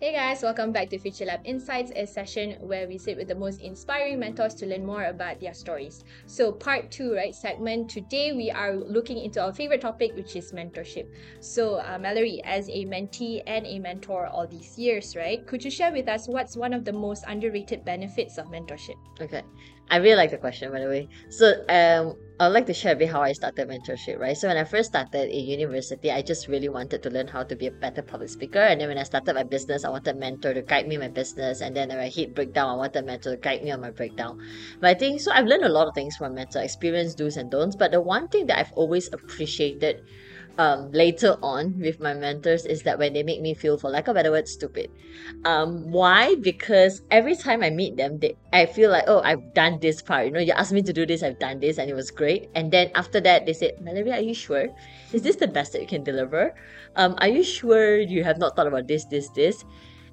Hey guys, welcome back to Future Lab Insights, a session where we sit with the most inspiring mentors to learn more about their stories. So, part two, right, segment. Today we are looking into our favorite topic, which is mentorship. So, uh, Mallory, as a mentee and a mentor all these years, right, could you share with us what's one of the most underrated benefits of mentorship? Okay. I really like the question, by the way. So, um, I'd like to share a bit how I started mentorship, right? So, when I first started in university, I just really wanted to learn how to be a better public speaker. And then when I started my business, I wanted a mentor to guide me in my business. And then when I hit breakdown, I wanted a mentor to guide me on my breakdown. But I think so, I've learned a lot of things from mentor experience, do's and don'ts. But the one thing that I've always appreciated um, later on with my mentors is that when they make me feel, for lack of a better word, stupid. Um, why? Because every time I meet them, they, I feel like, oh, I've done this part. You know, you asked me to do this, I've done this, and it was great. And then after that, they said, Mallory, are you sure? Is this the best that you can deliver? Um, are you sure you have not thought about this, this, this?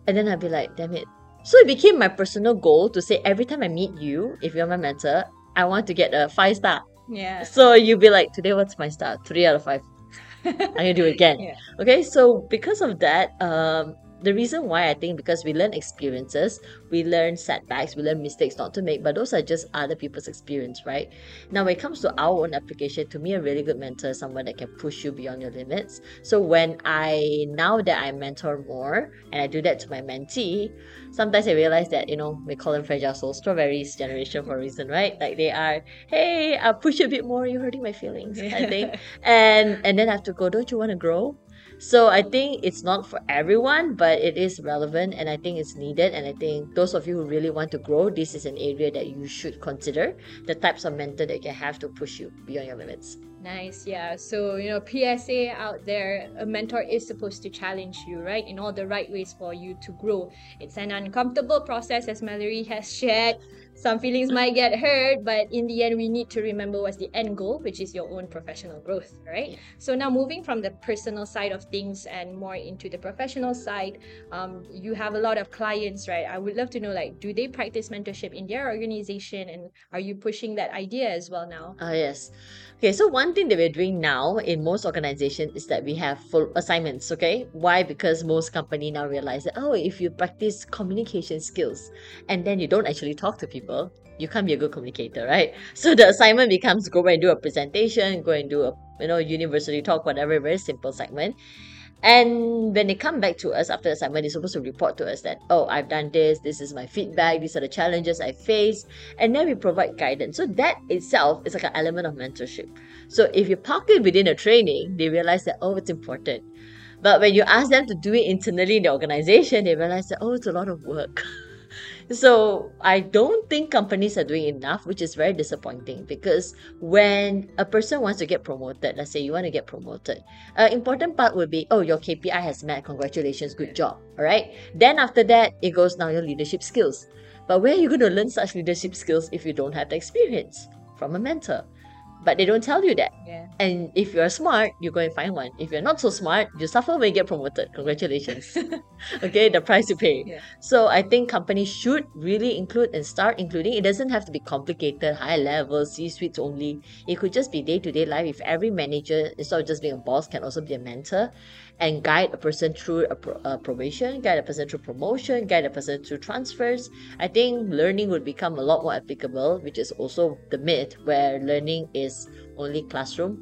And then I'd be like, damn it. So it became my personal goal to say every time I meet you, if you're my mentor, I want to get a five star. Yeah. So you'll be like, today what's my star? Three out of five. I'm gonna do it again. Yeah. Okay, so because of that, um, the reason why I think because we learn experiences, we learn setbacks, we learn mistakes not to make, but those are just other people's experience, right? Now, when it comes to our own application, to me, a really good mentor is someone that can push you beyond your limits. So when I now that I mentor more and I do that to my mentee, sometimes I realize that you know we call them fragile souls, strawberries generation for a reason, right? Like they are, hey, I'll push you a bit more. You're hurting my feelings, I think, and and then I have to go. Don't you want to grow? So I think it's not for everyone, but it is relevant and I think it's needed. And I think those of you who really want to grow, this is an area that you should consider the types of mentor that you can have to push you beyond your limits. Nice, yeah. So, you know, PSA out there, a mentor is supposed to challenge you, right? In all the right ways for you to grow. It's an uncomfortable process, as Mallory has shared. Some feelings might get hurt, but in the end, we need to remember what's the end goal, which is your own professional growth, right? So, now moving from the personal side of things and more into the professional side, um, you have a lot of clients, right? I would love to know, like, do they practice mentorship in their organization and are you pushing that idea as well now? Ah, yes. Okay, so one thing that we're doing now in most organizations is that we have full assignments, okay? Why? Because most company now realize that, oh, if you practice communication skills and then you don't actually talk to people, you can't be a good communicator, right? So the assignment becomes go and do a presentation, go and do a, you know, university talk, whatever, very simple segment. And when they come back to us after the assignment, they're supposed to report to us that, oh, I've done this, this is my feedback, these are the challenges I face, and then we provide guidance. So that itself is like an element of mentorship. So if you park it within a training, they realize that, oh, it's important. But when you ask them to do it internally in the organization, they realize that, oh, it's a lot of work. So I don't think companies are doing enough, which is very disappointing because when a person wants to get promoted, let's say you want to get promoted, an important part would be, oh, your KPI has met, congratulations, good job. All right. Then after that, it goes now your leadership skills. But where are you going to learn such leadership skills if you don't have the experience from a mentor? But they don't tell you that. Yeah. And if you're smart, you go and find one. If you're not so smart, you suffer when you get promoted. Congratulations. okay, the price you pay. Yeah. So I think companies should really include and start including. It doesn't have to be complicated, high level, C suites only. It could just be day to day life. If every manager, instead of just being a boss, can also be a mentor and guide a person through a, pro- a probation, guide a person through promotion, guide a person through transfers, I think learning would become a lot more applicable, which is also the myth where learning is only classroom.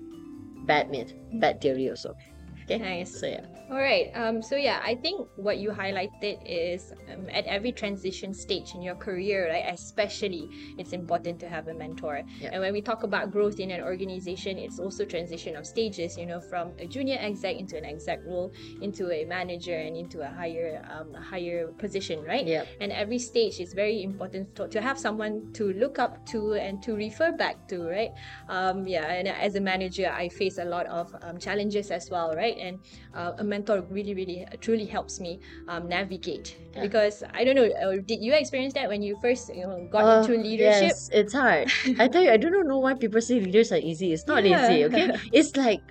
Bad myth, bad theory also. Okay. Nice. So yeah. All right. Um, so yeah, I think what you highlighted is um, at every transition stage in your career, right? Especially, it's important to have a mentor. Yeah. And when we talk about growth in an organization, it's also transition of stages. You know, from a junior exec into an exec role, into a manager, and into a higher, um, a higher position, right? Yeah. And every stage is very important to, to have someone to look up to and to refer back to, right? Um, yeah. And as a manager, I face a lot of um, challenges as well, right? And uh, a mentor really, really, uh, truly helps me um, navigate Yeah. because I don't know. Uh, did you experience that when you first you know got Uh, into leadership? Yes, it's hard. I tell you, I don't know why people say leaders are easy. It's not Yeah. easy, okay? It's like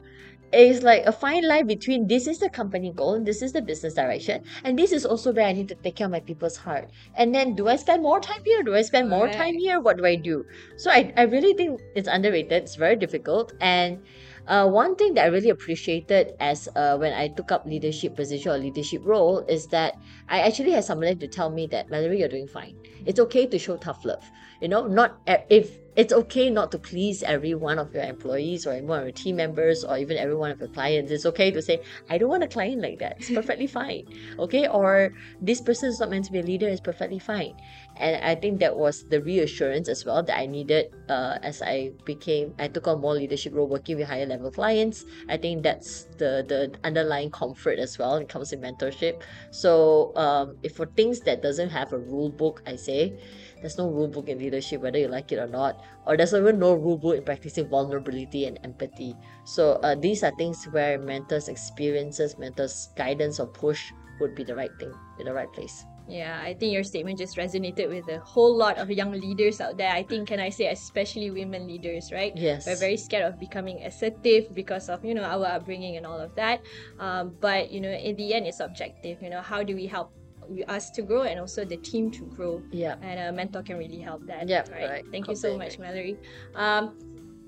it's like a fine line between this is the company goal, and this is the business direction, and this is also where I need to take care of my people's heart. And then do I spend more time here? Do I spend more time here? What do I do? So I, I really think it's underrated. It's very difficult. And Uh, one thing that I really appreciated as uh, when I took up leadership position or leadership role is that I actually had someone to tell me that Mallory, you're doing fine. It's okay to show tough love. You know, not if it's okay not to please every one of your employees or one of your team members or even every one of your clients. It's okay to say, I don't want a client like that. It's perfectly fine. Okay. Or this person is not meant to be a leader. It's perfectly fine. And I think that was the reassurance as well that I needed uh, as I became, I took on more leadership role working with higher level clients. I think that's the, the underlying comfort as well. It comes in mentorship. So um, if for things that doesn't have a rule book, I say, there's no rule book in leadership, whether you like it or not, or there's even no rule book in practicing vulnerability and empathy. So uh, these are things where mentors' experiences, mentors' guidance or push would be the right thing in the right place. Yeah, I think your statement just resonated with a whole lot of young leaders out there. I think, can I say, especially women leaders, right? Yes. We're very scared of becoming assertive because of, you know, our upbringing and all of that. Um, but, you know, in the end, it's objective. You know, how do we help us to grow and also the team to grow? Yeah. And a mentor can really help that. Yeah, Right. right. Thank you so much, Completely. Mallory. Um,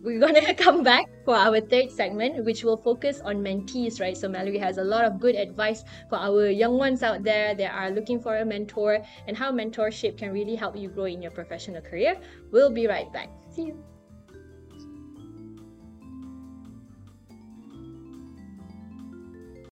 we're gonna come back for our third segment, which will focus on mentees, right? So Mallory has a lot of good advice for our young ones out there that are looking for a mentor and how mentorship can really help you grow in your professional career. We'll be right back. See you.